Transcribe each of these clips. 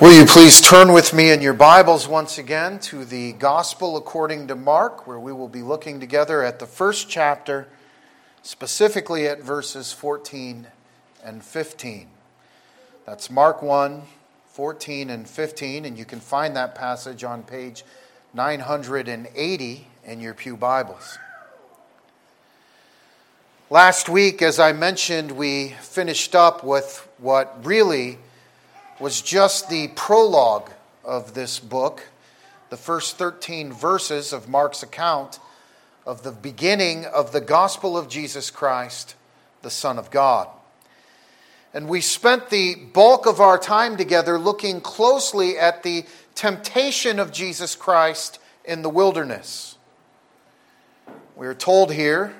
Will you please turn with me in your Bibles once again to the Gospel according to Mark, where we will be looking together at the first chapter, specifically at verses 14 and 15. That's Mark 1, 14 and 15, and you can find that passage on page 980 in your Pew Bibles. Last week, as I mentioned, we finished up with what really was just the prologue of this book, the first 13 verses of Mark's account of the beginning of the gospel of Jesus Christ, the Son of God. And we spent the bulk of our time together looking closely at the temptation of Jesus Christ in the wilderness. We are told here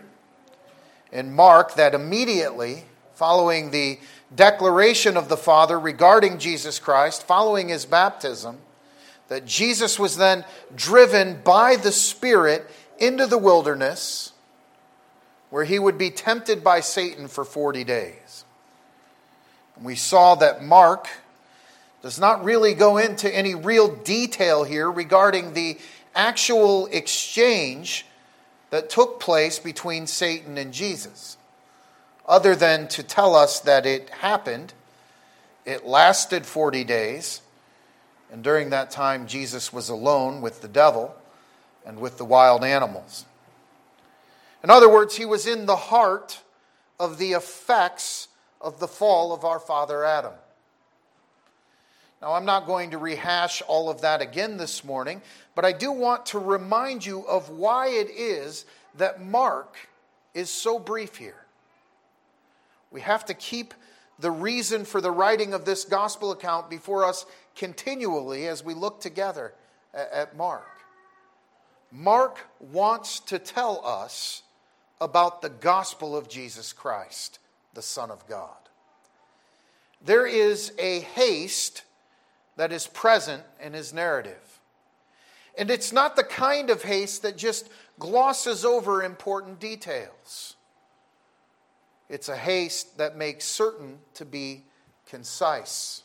in Mark that immediately following the declaration of the Father regarding Jesus Christ following his baptism, that Jesus was then driven by the Spirit into the wilderness where he would be tempted by Satan for 40 days. And we saw that Mark does not really go into any real detail here regarding the actual exchange that took place between Satan and Jesus other than to tell us that it happened. It lasted 40 days, and during that time, Jesus was alone with the devil and with the wild animals. In other words, he was in the heart of the effects of the fall of our father Adam. Now, I'm not going to rehash all of that again this morning, but I do want to remind you of why it is that Mark is so brief here. We have to keep the reason for the writing of this gospel account before us continually as we look together at Mark. Mark wants to tell us about the gospel of Jesus Christ, the Son of God. There is a haste that is present in his narrative. And it's not the kind of haste that just glosses over important details. It's a haste that makes certain to be concise.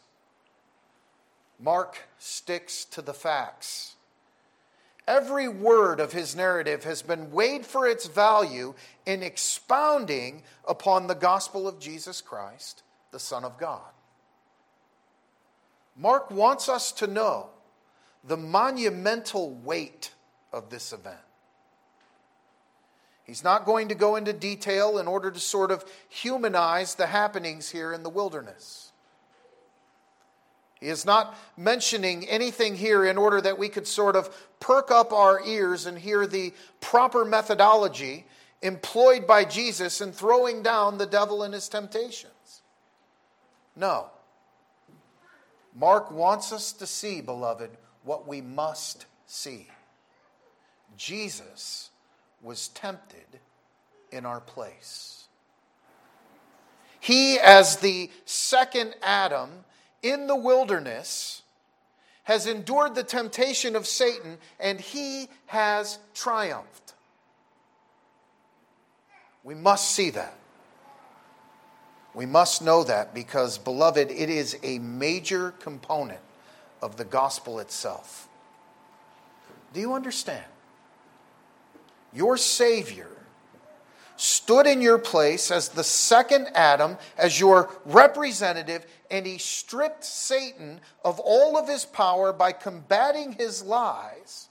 Mark sticks to the facts. Every word of his narrative has been weighed for its value in expounding upon the gospel of Jesus Christ, the Son of God. Mark wants us to know the monumental weight of this event. He's not going to go into detail in order to sort of humanize the happenings here in the wilderness. He is not mentioning anything here in order that we could sort of perk up our ears and hear the proper methodology employed by Jesus in throwing down the devil and his temptations. No. Mark wants us to see, beloved, what we must see. Jesus was tempted in our place. He, as the second Adam in the wilderness, has endured the temptation of Satan and he has triumphed. We must see that. We must know that because, beloved, it is a major component of the gospel itself. Do you understand? Your Savior, stood in your place as the second Adam, as your representative, and he stripped Satan of all of his power by combating his lies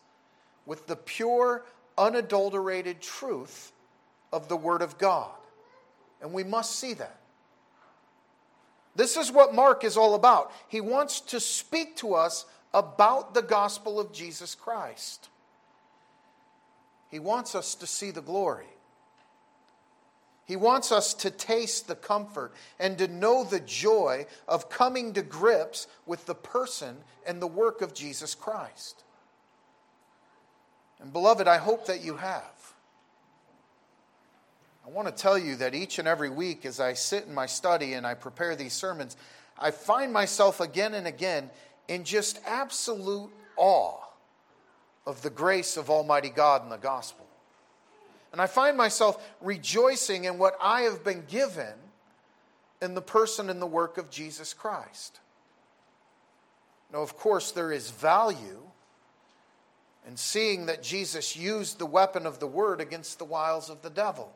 with the pure, unadulterated truth of the Word of God. And we must see that. This is what Mark is all about. He wants to speak to us about the gospel of Jesus Christ. He wants us to see the glory. He wants us to taste the comfort and to know the joy of coming to grips with the person and the work of Jesus Christ. And, beloved, I hope that you have. I want to tell you that each and every week, as I sit in my study and I prepare these sermons, I find myself again and again in just absolute awe of the grace of Almighty God and the gospel. And I find myself rejoicing in what I have been given in the person and the work of Jesus Christ. Now, of course, there is value in seeing that Jesus used the weapon of the word against the wiles of the devil.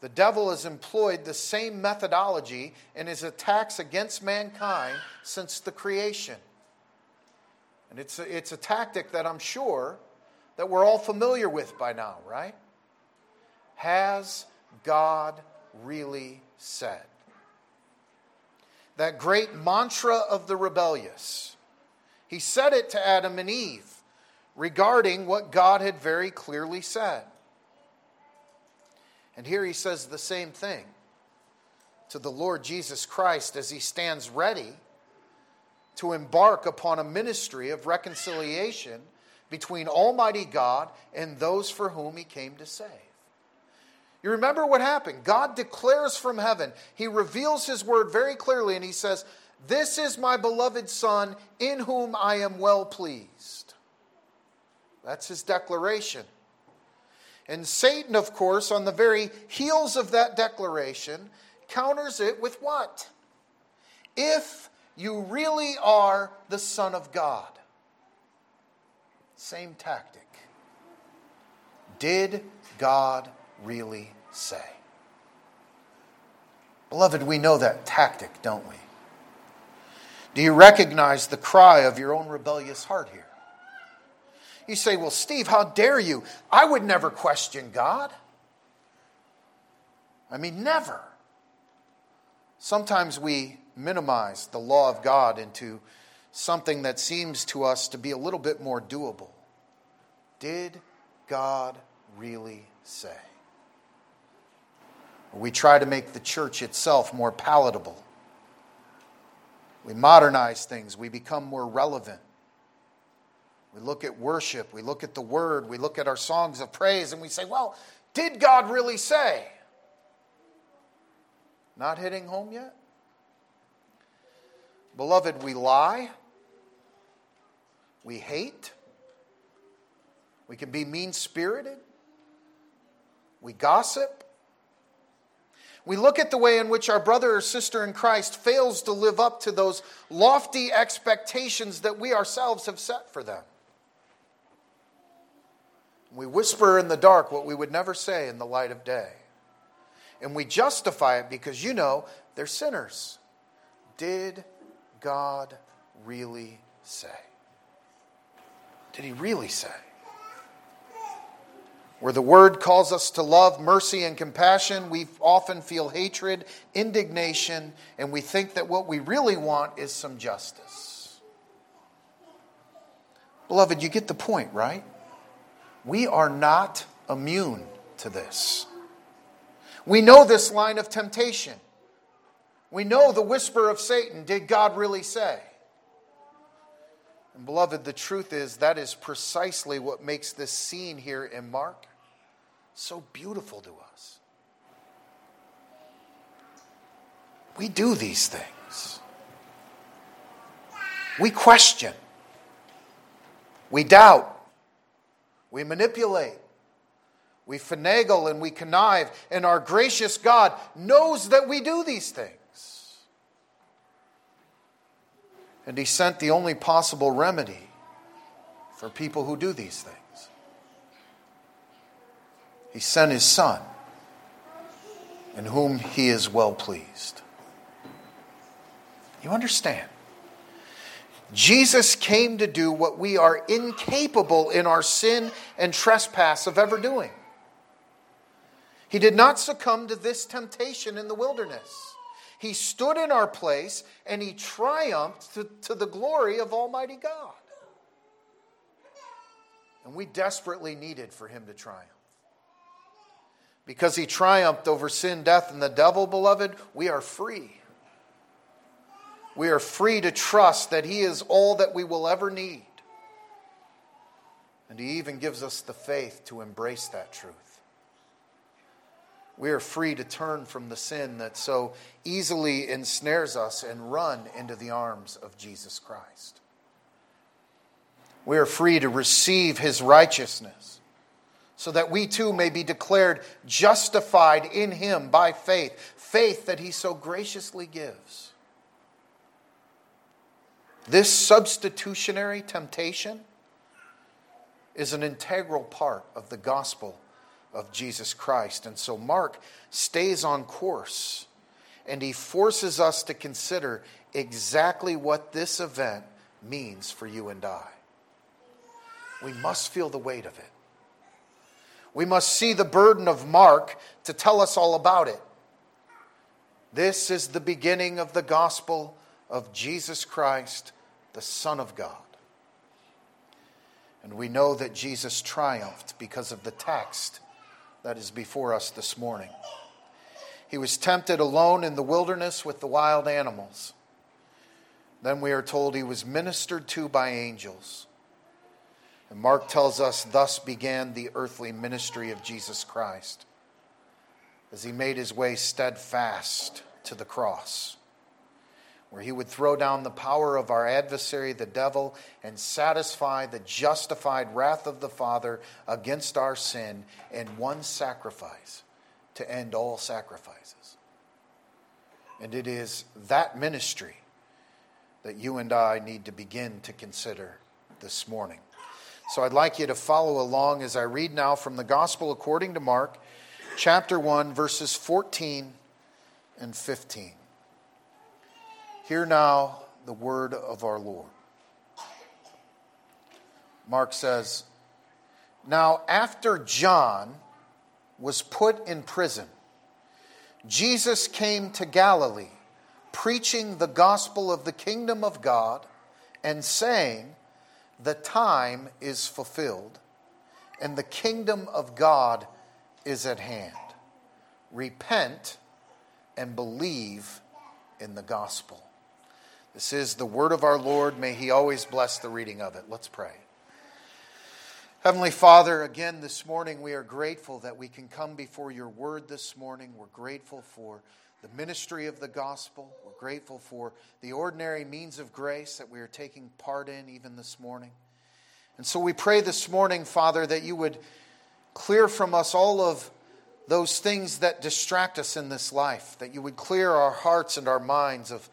The devil has employed the same methodology in his attacks against mankind since the creation. And it's a, it's a tactic that I'm sure that we're all familiar with by now, right? Has God really said? That great mantra of the rebellious. He said it to Adam and Eve regarding what God had very clearly said. And here he says the same thing to the Lord Jesus Christ as he stands ready to embark upon a ministry of reconciliation between Almighty God and those for whom he came to save. You remember what happened? God declares from heaven, he reveals his word very clearly, and he says, This is my beloved Son, in whom I am well pleased. That's his declaration. And Satan, of course, on the very heels of that declaration, counters it with what? If you really are the Son of God. Same tactic. Did God really say? Beloved, we know that tactic, don't we? Do you recognize the cry of your own rebellious heart here? You say, Well, Steve, how dare you? I would never question God. I mean, never. Sometimes we minimize the law of God into something that seems to us to be a little bit more doable. Did God really say? We try to make the church itself more palatable. We modernize things, we become more relevant. We look at worship, we look at the word, we look at our songs of praise, and we say, well, did God really say? Not hitting home yet? Beloved, we lie, we hate, we can be mean spirited, we gossip. We look at the way in which our brother or sister in Christ fails to live up to those lofty expectations that we ourselves have set for them. We whisper in the dark what we would never say in the light of day. And we justify it because, you know, they're sinners. Did God really say? Did he really say? Where the word calls us to love, mercy, and compassion, we often feel hatred, indignation, and we think that what we really want is some justice. Beloved, you get the point, right? We are not immune to this. We know this line of temptation. We know the whisper of Satan. Did God really say? And beloved, the truth is that is precisely what makes this scene here in Mark so beautiful to us. We do these things. We question. We doubt. We manipulate. We finagle and we connive, and our gracious God knows that we do these things. And He sent the only possible remedy for people who do these things. He sent His Son, in whom He is well pleased. You understand? Jesus came to do what we are incapable in our sin and trespass of ever doing. He did not succumb to this temptation in the wilderness. He stood in our place and he triumphed to, to the glory of Almighty God. And we desperately needed for him to triumph. Because he triumphed over sin, death, and the devil, beloved, we are free we are free to trust that He is all that we will ever need. And He even gives us the faith to embrace that truth. We are free to turn from the sin that so easily ensnares us and run into the arms of Jesus Christ. We are free to receive His righteousness so that we too may be declared justified in Him by faith, faith that He so graciously gives. This substitutionary temptation is an integral part of the gospel of Jesus Christ. And so Mark stays on course and he forces us to consider exactly what this event means for you and I. We must feel the weight of it. We must see the burden of Mark to tell us all about it. This is the beginning of the gospel of Jesus Christ, the Son of God. And we know that Jesus triumphed because of the text that is before us this morning. He was tempted alone in the wilderness with the wild animals. Then we are told he was ministered to by angels. And Mark tells us, thus began the earthly ministry of Jesus Christ as he made his way steadfast to the cross, where he would throw down the power of our adversary, the devil, and satisfy the justified wrath of the Father against our sin in one sacrifice to end all sacrifices. And it is that ministry that you and I need to begin to consider this morning. So I'd like you to follow along as I read now from the Gospel according to Mark, chapter 1, verses 14 and 15. Hear now the word of our Lord. Mark says, Now after John was put in prison, Jesus came to Galilee, preaching the gospel of the kingdom of God and saying, the time is fulfilled and the kingdom of God is at hand. Repent and believe in the gospel. This is the word of our Lord. May he always bless the reading of it. Let's pray. Heavenly Father, again this morning we are grateful that we can come before your word this morning. We're grateful for the ministry of the gospel. We're grateful for the ordinary means of grace that we are taking part in even this morning. And so we pray this morning, Father, that you would clear from us all of those things that distract us in this life, that you would clear our hearts and our minds of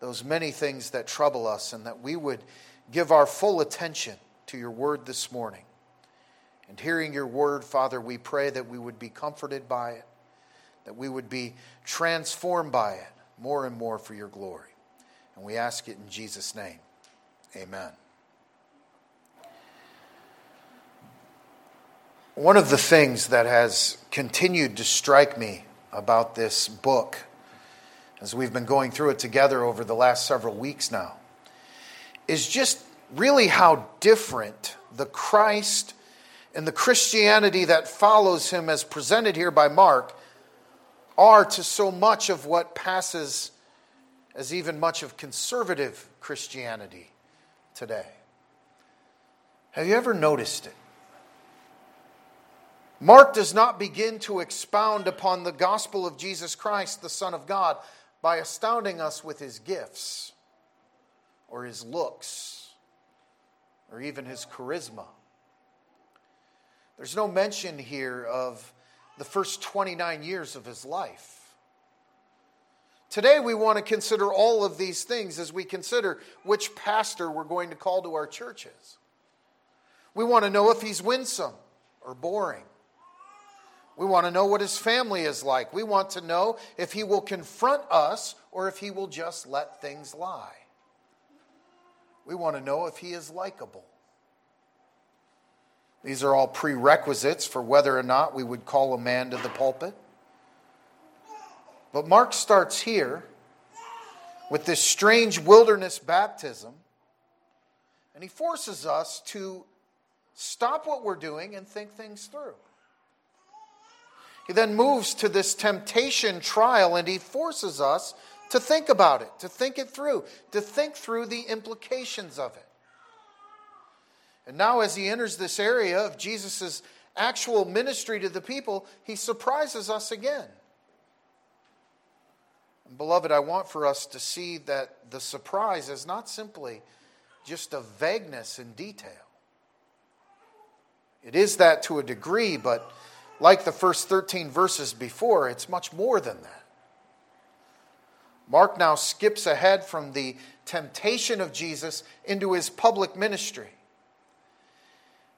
those many things that trouble us, and that we would give our full attention to your word this morning. And hearing your word, Father, we pray that we would be comforted by it that we would be transformed by it more and more for your glory. And we ask it in Jesus' name. Amen. One of the things that has continued to strike me about this book, as we've been going through it together over the last several weeks now, is just really how different the Christ and the Christianity that follows him, as presented here by Mark, are to so much of what passes as even much of conservative Christianity today. Have you ever noticed it? Mark does not begin to expound upon the gospel of Jesus Christ, the Son of God, by astounding us with his gifts or his looks or even his charisma. There's no mention here of the first 29 years of his life. Today, we want to consider all of these things as we consider which pastor we're going to call to our churches. We want to know if he's winsome or boring. We want to know what his family is like. We want to know if he will confront us or if he will just let things lie. We want to know if he is likable. These are all prerequisites for whether or not we would call a man to the pulpit. But Mark starts here with this strange wilderness baptism, and he forces us to stop what we're doing and think things through. He then moves to this temptation trial, and he forces us to think about it, to think it through, to think through the implications of it. And now, as he enters this area of Jesus' actual ministry to the people, he surprises us again. And beloved, I want for us to see that the surprise is not simply just a vagueness in detail. It is that to a degree, but like the first 13 verses before, it's much more than that. Mark now skips ahead from the temptation of Jesus into his public ministry.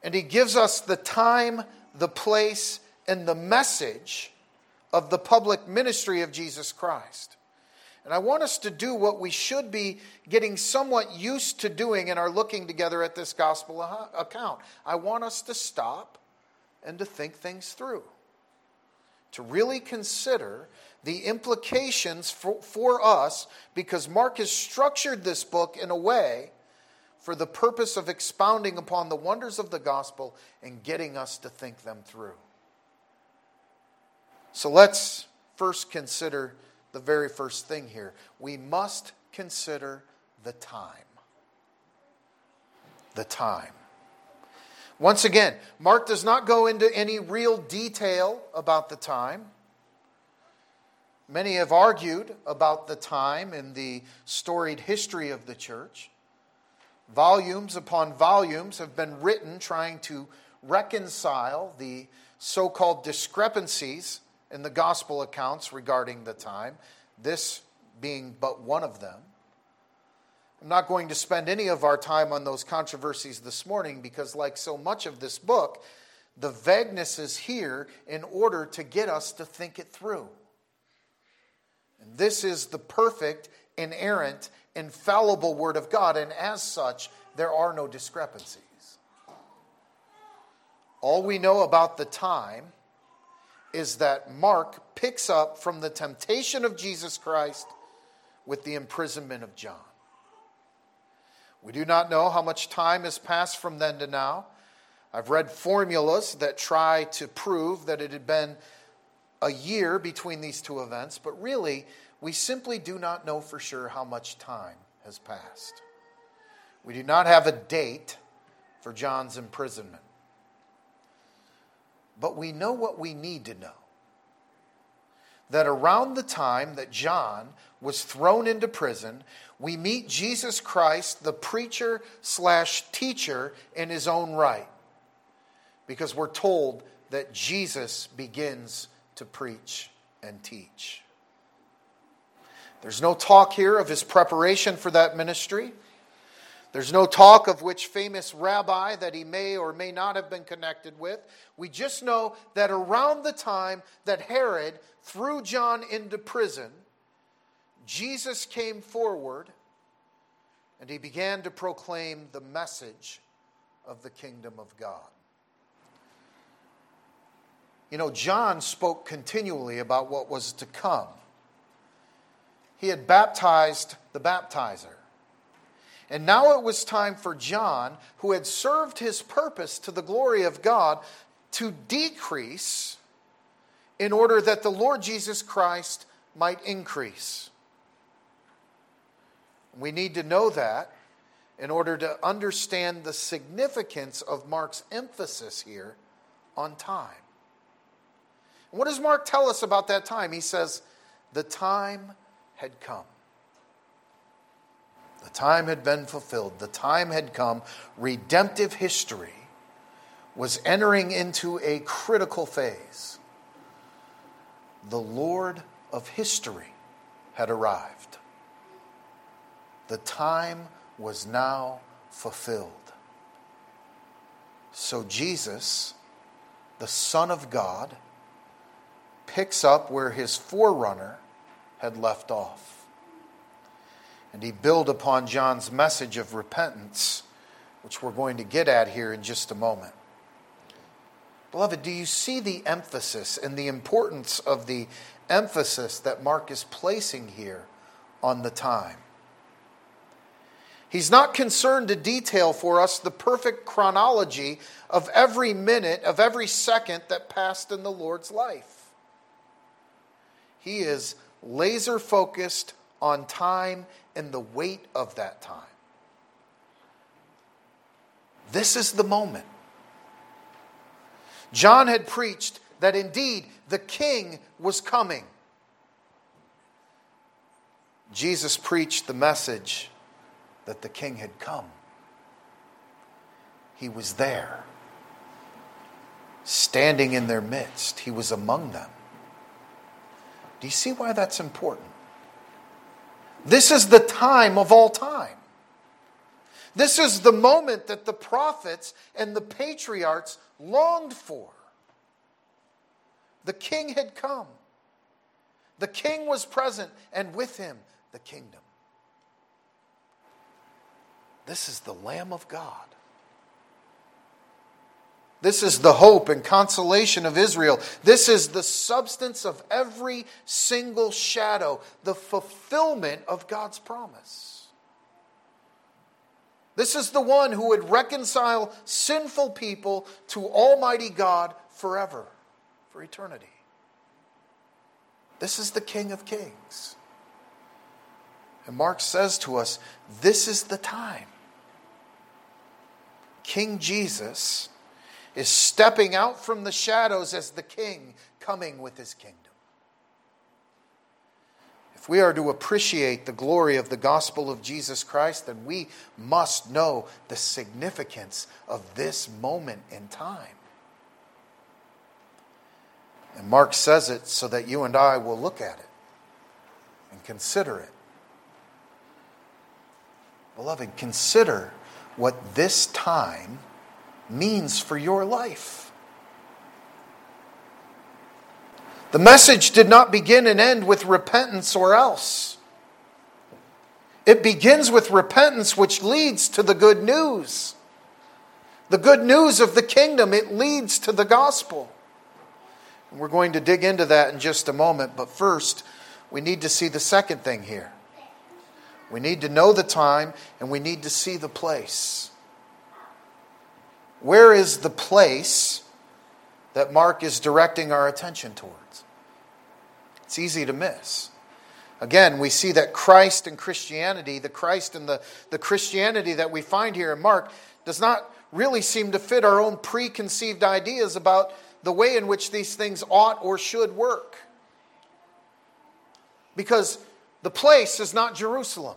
And he gives us the time, the place, and the message of the public ministry of Jesus Christ. And I want us to do what we should be getting somewhat used to doing in our looking together at this gospel account. I want us to stop and to think things through, to really consider the implications for, for us because Mark has structured this book in a way for the purpose of expounding upon the wonders of the gospel and getting us to think them through. So let's first consider the very first thing here. We must consider the time. The time. Once again, Mark does not go into any real detail about the time. Many have argued about the time in the storied history of the church. Volumes upon volumes have been written trying to reconcile the so called discrepancies in the gospel accounts regarding the time, this being but one of them. I'm not going to spend any of our time on those controversies this morning because, like so much of this book, the vagueness is here in order to get us to think it through. And this is the perfect, inerrant, infallible Word of God, and as such, there are no discrepancies. All we know about the time is that Mark picks up from the temptation of Jesus Christ with the imprisonment of John. We do not know how much time has passed from then to now. I've read formulas that try to prove that it had been a year between these two events, but really, we simply do not know for sure how much time has passed. We do not have a date for John's imprisonment. But we know what we need to know that around the time that John was thrown into prison, we meet Jesus Christ, the preacher slash teacher, in his own right. Because we're told that Jesus begins to preach and teach. There's no talk here of his preparation for that ministry. There's no talk of which famous rabbi that he may or may not have been connected with. We just know that around the time that Herod threw John into prison, Jesus came forward and he began to proclaim the message of the kingdom of God. You know, John spoke continually about what was to come. He had baptized the baptizer. And now it was time for John, who had served his purpose to the glory of God, to decrease in order that the Lord Jesus Christ might increase. We need to know that in order to understand the significance of Mark's emphasis here on time. What does Mark tell us about that time? He says, The time had come. The time had been fulfilled. The time had come. Redemptive history was entering into a critical phase. The Lord of history had arrived. The time was now fulfilled. So Jesus, the Son of God, picks up where his forerunner had left off. And he built upon John's message of repentance, which we're going to get at here in just a moment. Beloved, do you see the emphasis and the importance of the emphasis that Mark is placing here on the time? He's not concerned to detail for us the perfect chronology of every minute, of every second that passed in the Lord's life. He is laser focused on time and the weight of that time. This is the moment. John had preached that indeed the king was coming. Jesus preached the message that the king had come. He was there, standing in their midst, he was among them. Do you see why that's important? This is the time of all time. This is the moment that the prophets and the patriarchs longed for. The king had come. The king was present, and with him, the kingdom. This is the Lamb of God. This is the hope and consolation of Israel. This is the substance of every single shadow, the fulfillment of God's promise. This is the one who would reconcile sinful people to Almighty God forever, for eternity. This is the King of Kings. And Mark says to us this is the time. King Jesus is stepping out from the shadows as the king coming with his kingdom. If we are to appreciate the glory of the gospel of Jesus Christ, then we must know the significance of this moment in time. And Mark says it so that you and I will look at it and consider it. Beloved, consider what this time means for your life. The message did not begin and end with repentance or else. It begins with repentance, which leads to the good news. The good news of the kingdom, it leads to the gospel. And we're going to dig into that in just a moment, but first, we need to see the second thing here. We need to know the time and we need to see the place. Where is the place that Mark is directing our attention towards? It's easy to miss. Again, we see that Christ and Christianity, the Christ and the, the Christianity that we find here in Mark, does not really seem to fit our own preconceived ideas about the way in which these things ought or should work. Because the place is not Jerusalem,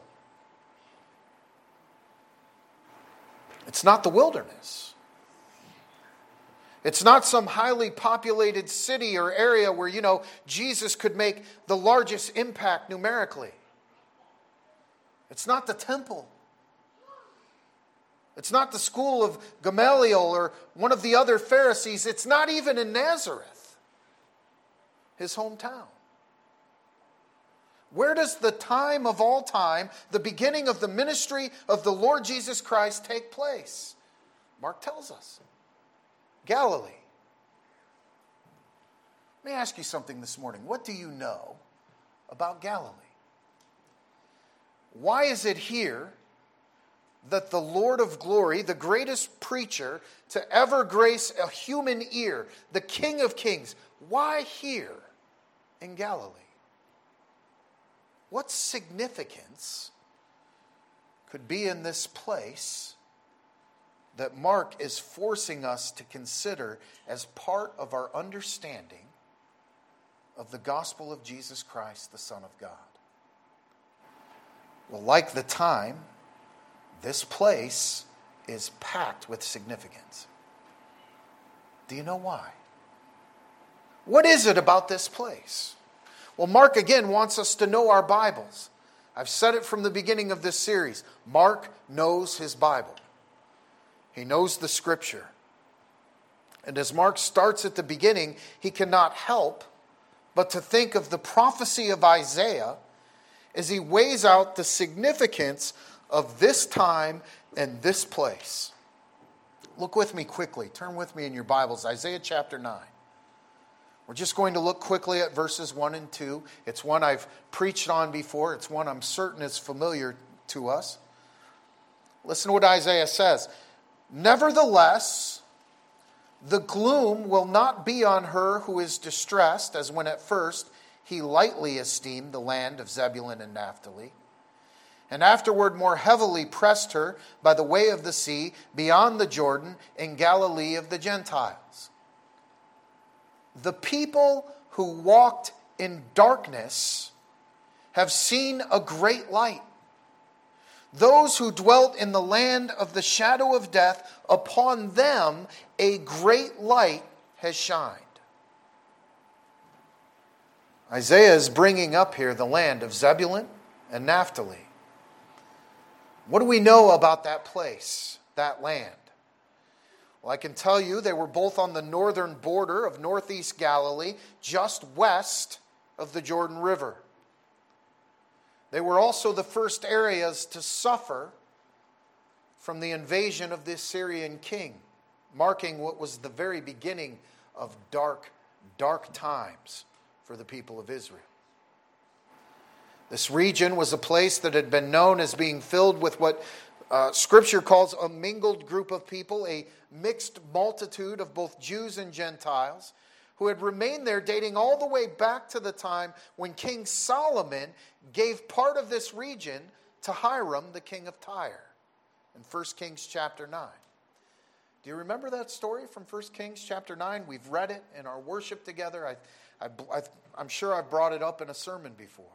it's not the wilderness. It's not some highly populated city or area where, you know, Jesus could make the largest impact numerically. It's not the temple. It's not the school of Gamaliel or one of the other Pharisees. It's not even in Nazareth, his hometown. Where does the time of all time, the beginning of the ministry of the Lord Jesus Christ, take place? Mark tells us. Galilee. Let me ask you something this morning. What do you know about Galilee? Why is it here that the Lord of glory, the greatest preacher to ever grace a human ear, the King of kings, why here in Galilee? What significance could be in this place that Mark is forcing us to consider as part of our understanding of the gospel of Jesus Christ, the Son of God. Well, like the time, this place is packed with significance. Do you know why? What is it about this place? Well, Mark again wants us to know our Bibles. I've said it from the beginning of this series. Mark knows his Bible. He knows the scripture. And as Mark starts at the beginning, he cannot help but to think of the prophecy of Isaiah as he weighs out the significance of this time and this place. Look with me quickly. Turn with me in your Bibles, Isaiah chapter 9. We're just going to look quickly at verses 1 and 2. It's one I've preached on before, it's one I'm certain is familiar to us. Listen to what Isaiah says. Nevertheless, the gloom will not be on her who is distressed, as when at first he lightly esteemed the land of Zebulun and Naphtali, and afterward more heavily pressed her by the way of the sea beyond the Jordan in Galilee of the Gentiles. The people who walked in darkness have seen a great light. Those who dwelt in the land of the shadow of death, upon them a great light has shined. Isaiah is bringing up here the land of Zebulun and Naphtali. What do we know about that place, that land? Well, I can tell you they were both on the northern border of northeast Galilee, just west of the Jordan River. They were also the first areas to suffer from the invasion of the Assyrian king, marking what was the very beginning of dark, dark times for the people of Israel. This region was a place that had been known as being filled with what uh, Scripture calls a mingled group of people, a mixed multitude of both Jews and Gentiles, who had remained there dating all the way back to the time when King Solomon gave part of this region to Hiram, the king of Tyre, in 1 Kings chapter 9. Do you remember that story from 1 Kings chapter 9? We've read it in our worship together. I, I, I'm sure I've brought it up in a sermon before.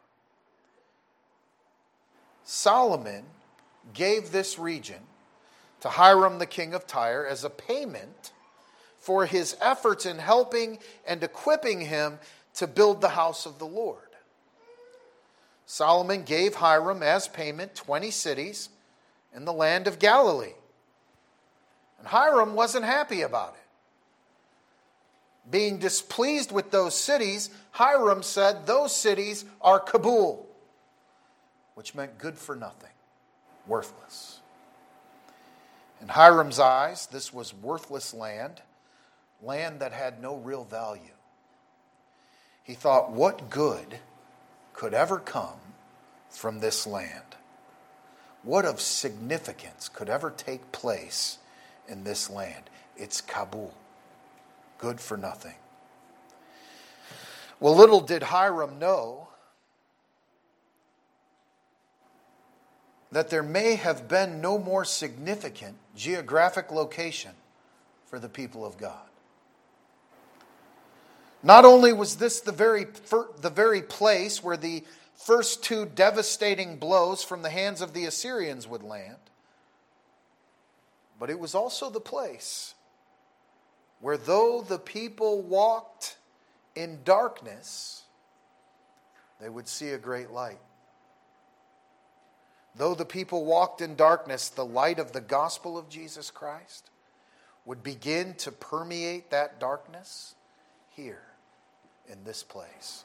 Solomon gave this region to Hiram the king of Tyre as a payment for his efforts in helping and equipping him to build the house of the Lord. Solomon gave Hiram as payment 20 cities in the land of Galilee. And Hiram wasn't happy about it. Being displeased with those cities, Hiram said, Those cities are Cabul, which meant good for nothing, worthless. In Hiram's eyes, this was worthless land, land that had no real value. He thought, what good could ever come from this land? What of significance could ever take place in this land? It's Cabul. Good for nothing. Well, little did Hiram know that there may have been no more significant geographic location for the people of God. Not only was this the very, the very place where the first two devastating blows from the hands of the Assyrians would land, but it was also the place where, though the people walked in darkness, they would see a great light. Though the people walked in darkness, the light of the gospel of Jesus Christ would begin to permeate that darkness here in this place.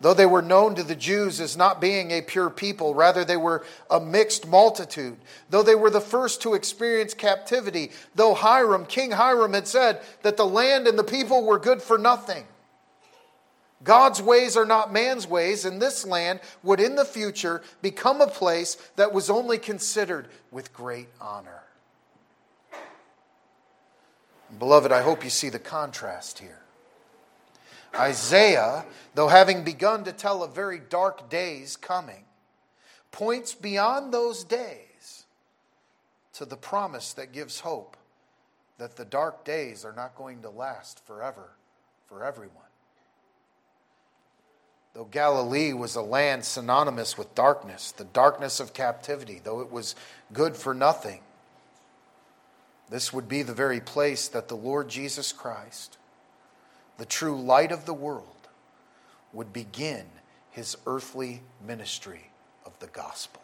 Though they were known to the Jews as not being a pure people, rather they were a mixed multitude. Though they were the first to experience captivity, though Hiram, King Hiram, had said that the land and the people were good for nothing. God's ways are not man's ways, and this land would in the future become a place that was only considered with great honor. Beloved, I hope you see the contrast here. Isaiah, though having begun to tell of very dark days coming, points beyond those days to the promise that gives hope that the dark days are not going to last forever for everyone. Though Galilee was a land synonymous with darkness, the darkness of captivity, though it was good for nothing, this would be the very place that the Lord Jesus Christ the true light of the world, would begin his earthly ministry of the gospel.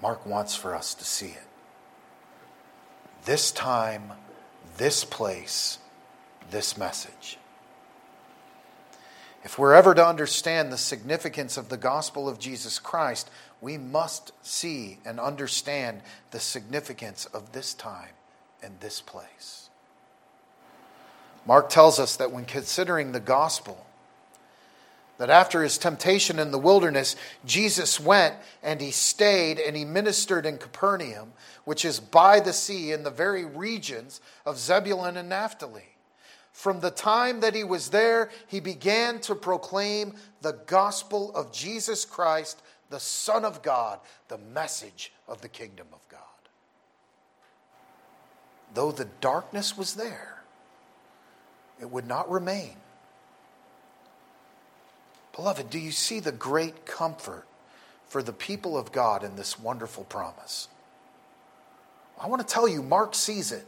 Mark wants for us to see it. This time, this place, this message. If we're ever to understand the significance of the gospel of Jesus Christ, we must see and understand the significance of this time and this place. Mark tells us that when considering the gospel, that after his temptation in the wilderness, Jesus went and he stayed and he ministered in Capernaum, which is by the sea in the very regions of Zebulun and Naphtali. From the time that he was there, he began to proclaim the gospel of Jesus Christ, the Son of God, the message of the kingdom of God. Though the darkness was there, it would not remain. Beloved, do you see the great comfort for the people of God in this wonderful promise? I want to tell you, Mark sees it.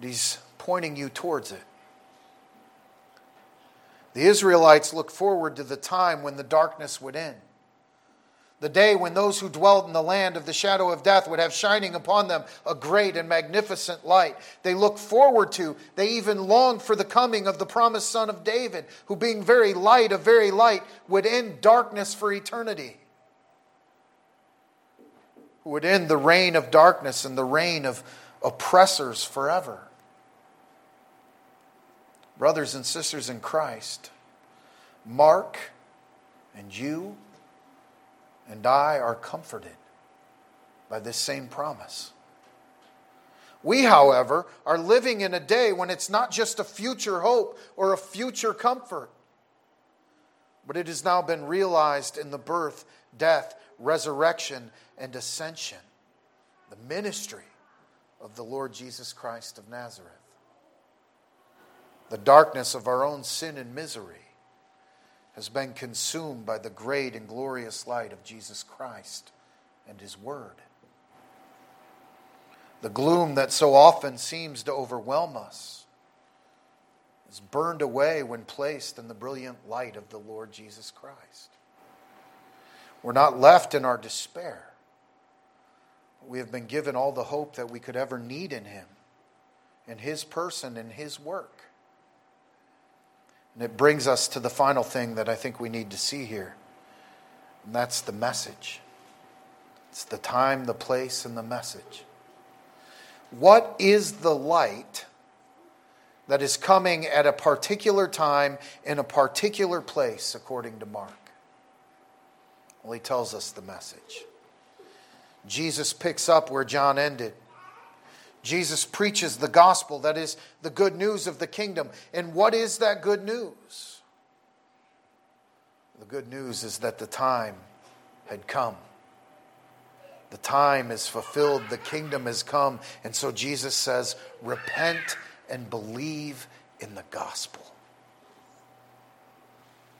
He's pointing you towards it. The Israelites looked forward to the time when the darkness would end. The day when those who dwelt in the land of the shadow of death would have shining upon them a great and magnificent light. They looked forward to, they even longed for the coming of the promised Son of David, who, being very light of very light, would end darkness for eternity, who would end the reign of darkness and the reign of oppressors forever. Brothers and sisters in Christ, Mark and you and I are comforted by this same promise. We, however, are living in a day when it's not just a future hope or a future comfort, but it has now been realized in the birth, death, resurrection, and ascension, the ministry of the Lord Jesus Christ of Nazareth. The darkness of our own sin and misery has been consumed by the great and glorious light of Jesus Christ and His Word. The gloom that so often seems to overwhelm us is burned away when placed in the brilliant light of the Lord Jesus Christ. We're not left in our despair. We have been given all the hope that we could ever need in Him, in His person, in His work. And it brings us to the final thing that I think we need to see here, and that's the message. It's the time, the place, and the message. What is the light that is coming at a particular time in a particular place, according to Mark? Well, he tells us the message. Jesus picks up where John ended. Jesus preaches the gospel, that is, the good news of the kingdom. And what is that good news? The good news is that the time had come. The time is fulfilled, the kingdom has come. And so Jesus says, Repent and believe in the gospel.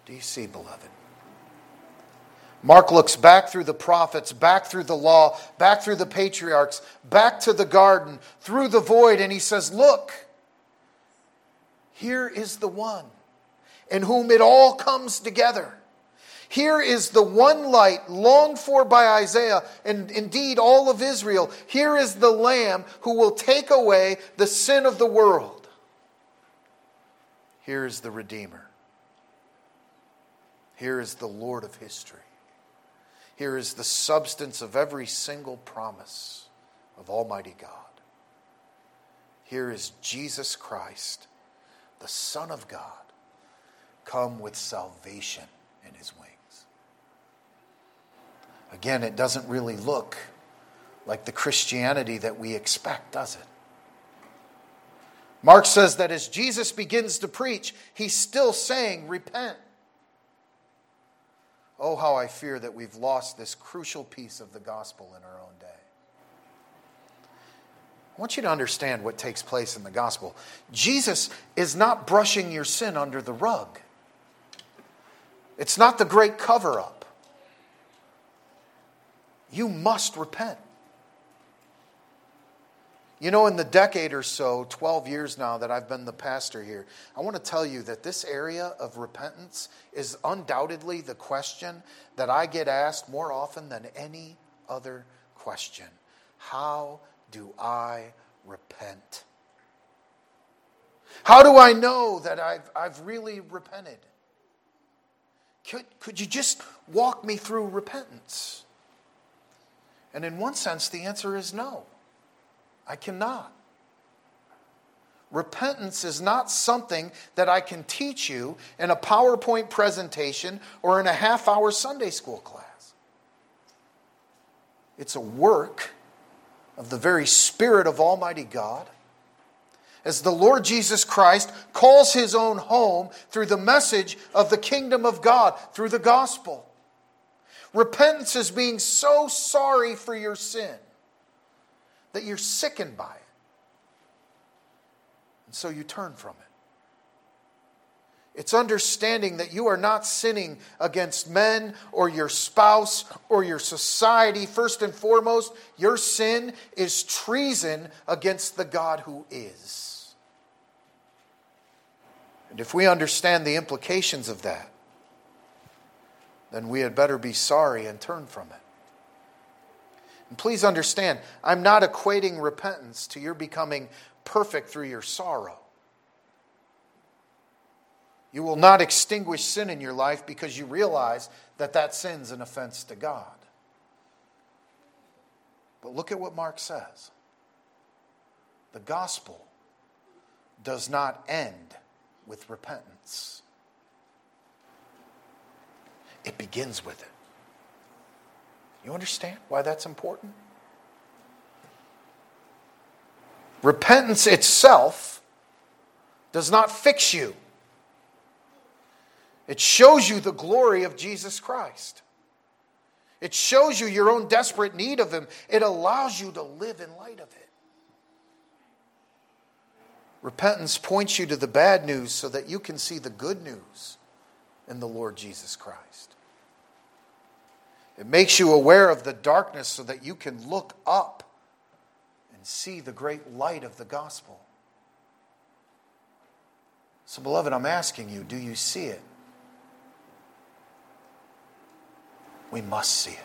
Do you see, beloved? Mark looks back through the prophets, back through the law, back through the patriarchs, back to the garden, through the void, and he says, Look, here is the one in whom it all comes together. Here is the one light longed for by Isaiah and indeed all of Israel. Here is the Lamb who will take away the sin of the world. Here is the Redeemer. Here is the Lord of history. Here is the substance of every single promise of Almighty God. Here is Jesus Christ, the Son of God, come with salvation in his wings. Again, it doesn't really look like the Christianity that we expect, does it? Mark says that as Jesus begins to preach, he's still saying, Repent. Oh, how I fear that we've lost this crucial piece of the gospel in our own day. I want you to understand what takes place in the gospel. Jesus is not brushing your sin under the rug, it's not the great cover up. You must repent. You know, in the decade or so, 12 years now that I've been the pastor here, I want to tell you that this area of repentance is undoubtedly the question that I get asked more often than any other question. How do I repent? How do I know that I've, I've really repented? Could, could you just walk me through repentance? And in one sense, the answer is no. I cannot. Repentance is not something that I can teach you in a PowerPoint presentation or in a half hour Sunday school class. It's a work of the very Spirit of Almighty God. As the Lord Jesus Christ calls his own home through the message of the kingdom of God, through the gospel. Repentance is being so sorry for your sin that you're sickened by it. And so you turn from it. It's understanding that you are not sinning against men or your spouse or your society. First and foremost, your sin is treason against the God who is. And if we understand the implications of that, then we had better be sorry and turn from it. And please understand, I'm not equating repentance to your becoming perfect through your sorrow. You will not extinguish sin in your life because you realize that that sin's an offense to God. But look at what Mark says the gospel does not end with repentance, it begins with it. You understand why that's important? Repentance itself does not fix you. It shows you the glory of Jesus Christ. It shows you your own desperate need of Him. It allows you to live in light of it. Repentance points you to the bad news so that you can see the good news in the Lord Jesus Christ. It makes you aware of the darkness so that you can look up and see the great light of the gospel. So, beloved, I'm asking you do you see it? We must see it.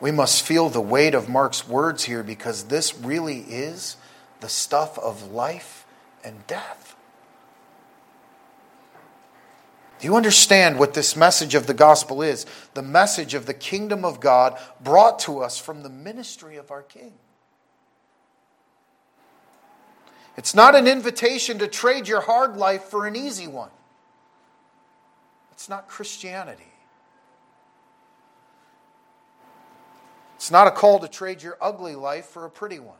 We must feel the weight of Mark's words here because this really is the stuff of life and death. Do you understand what this message of the gospel is? The message of the kingdom of God brought to us from the ministry of our King. It's not an invitation to trade your hard life for an easy one. It's not Christianity. It's not a call to trade your ugly life for a pretty one.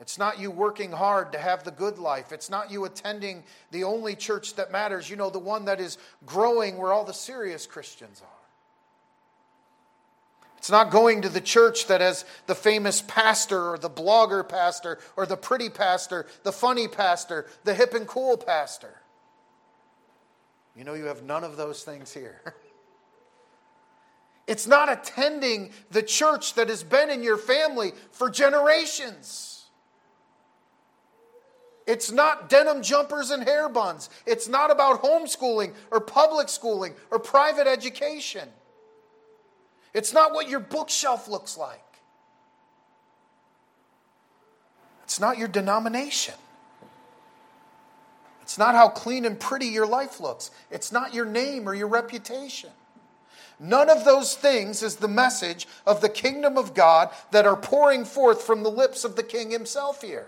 It's not you working hard to have the good life. It's not you attending the only church that matters, you know, the one that is growing where all the serious Christians are. It's not going to the church that has the famous pastor or the blogger pastor or the pretty pastor, the funny pastor, the hip and cool pastor. You know, you have none of those things here. It's not attending the church that has been in your family for generations. It's not denim jumpers and hair buns. It's not about homeschooling or public schooling or private education. It's not what your bookshelf looks like. It's not your denomination. It's not how clean and pretty your life looks. It's not your name or your reputation. None of those things is the message of the kingdom of God that are pouring forth from the lips of the king himself here.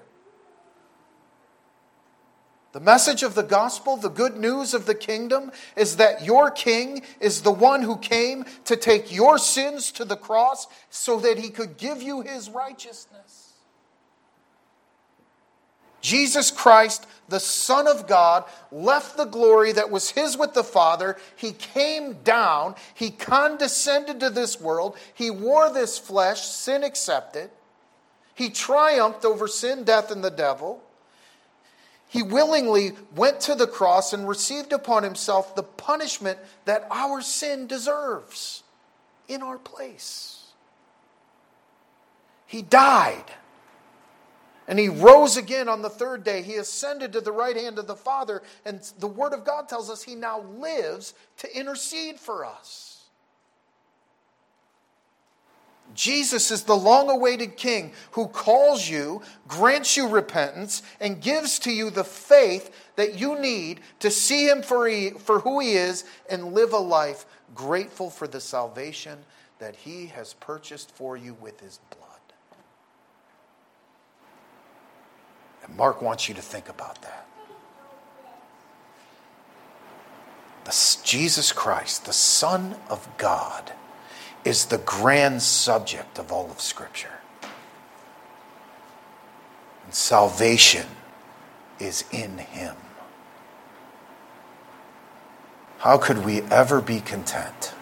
The message of the gospel, the good news of the kingdom, is that your king is the one who came to take your sins to the cross so that he could give you his righteousness. Jesus Christ, the Son of God, left the glory that was his with the Father. He came down. He condescended to this world. He wore this flesh, sin accepted. He triumphed over sin, death, and the devil. He willingly went to the cross and received upon himself the punishment that our sin deserves in our place. He died and he rose again on the third day. He ascended to the right hand of the Father. And the Word of God tells us he now lives to intercede for us. Jesus is the long awaited King who calls you, grants you repentance, and gives to you the faith that you need to see him for, he, for who he is and live a life grateful for the salvation that he has purchased for you with his blood. And Mark wants you to think about that. The, Jesus Christ, the Son of God, is the grand subject of all of Scripture. And salvation is in Him. How could we ever be content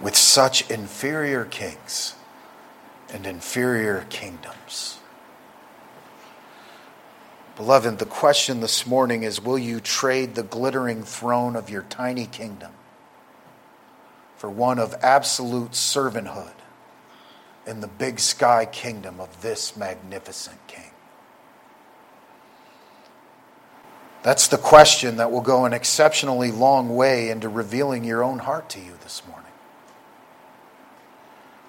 with such inferior kings and inferior kingdoms? Beloved, the question this morning is Will you trade the glittering throne of your tiny kingdom for one of absolute servanthood in the big sky kingdom of this magnificent King? That's the question that will go an exceptionally long way into revealing your own heart to you this morning.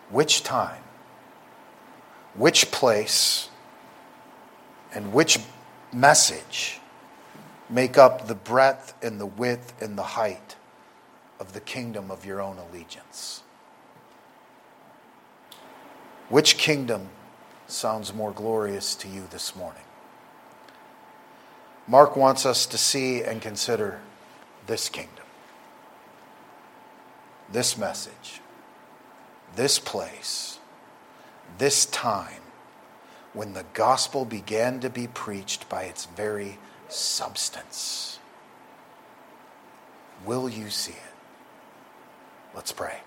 Which time, which place, and which message make up the breadth and the width and the height of the kingdom of your own allegiance? Which kingdom sounds more glorious to you this morning? Mark wants us to see and consider this kingdom, this message, this place, this time when the gospel began to be preached by its very substance. Will you see it? Let's pray.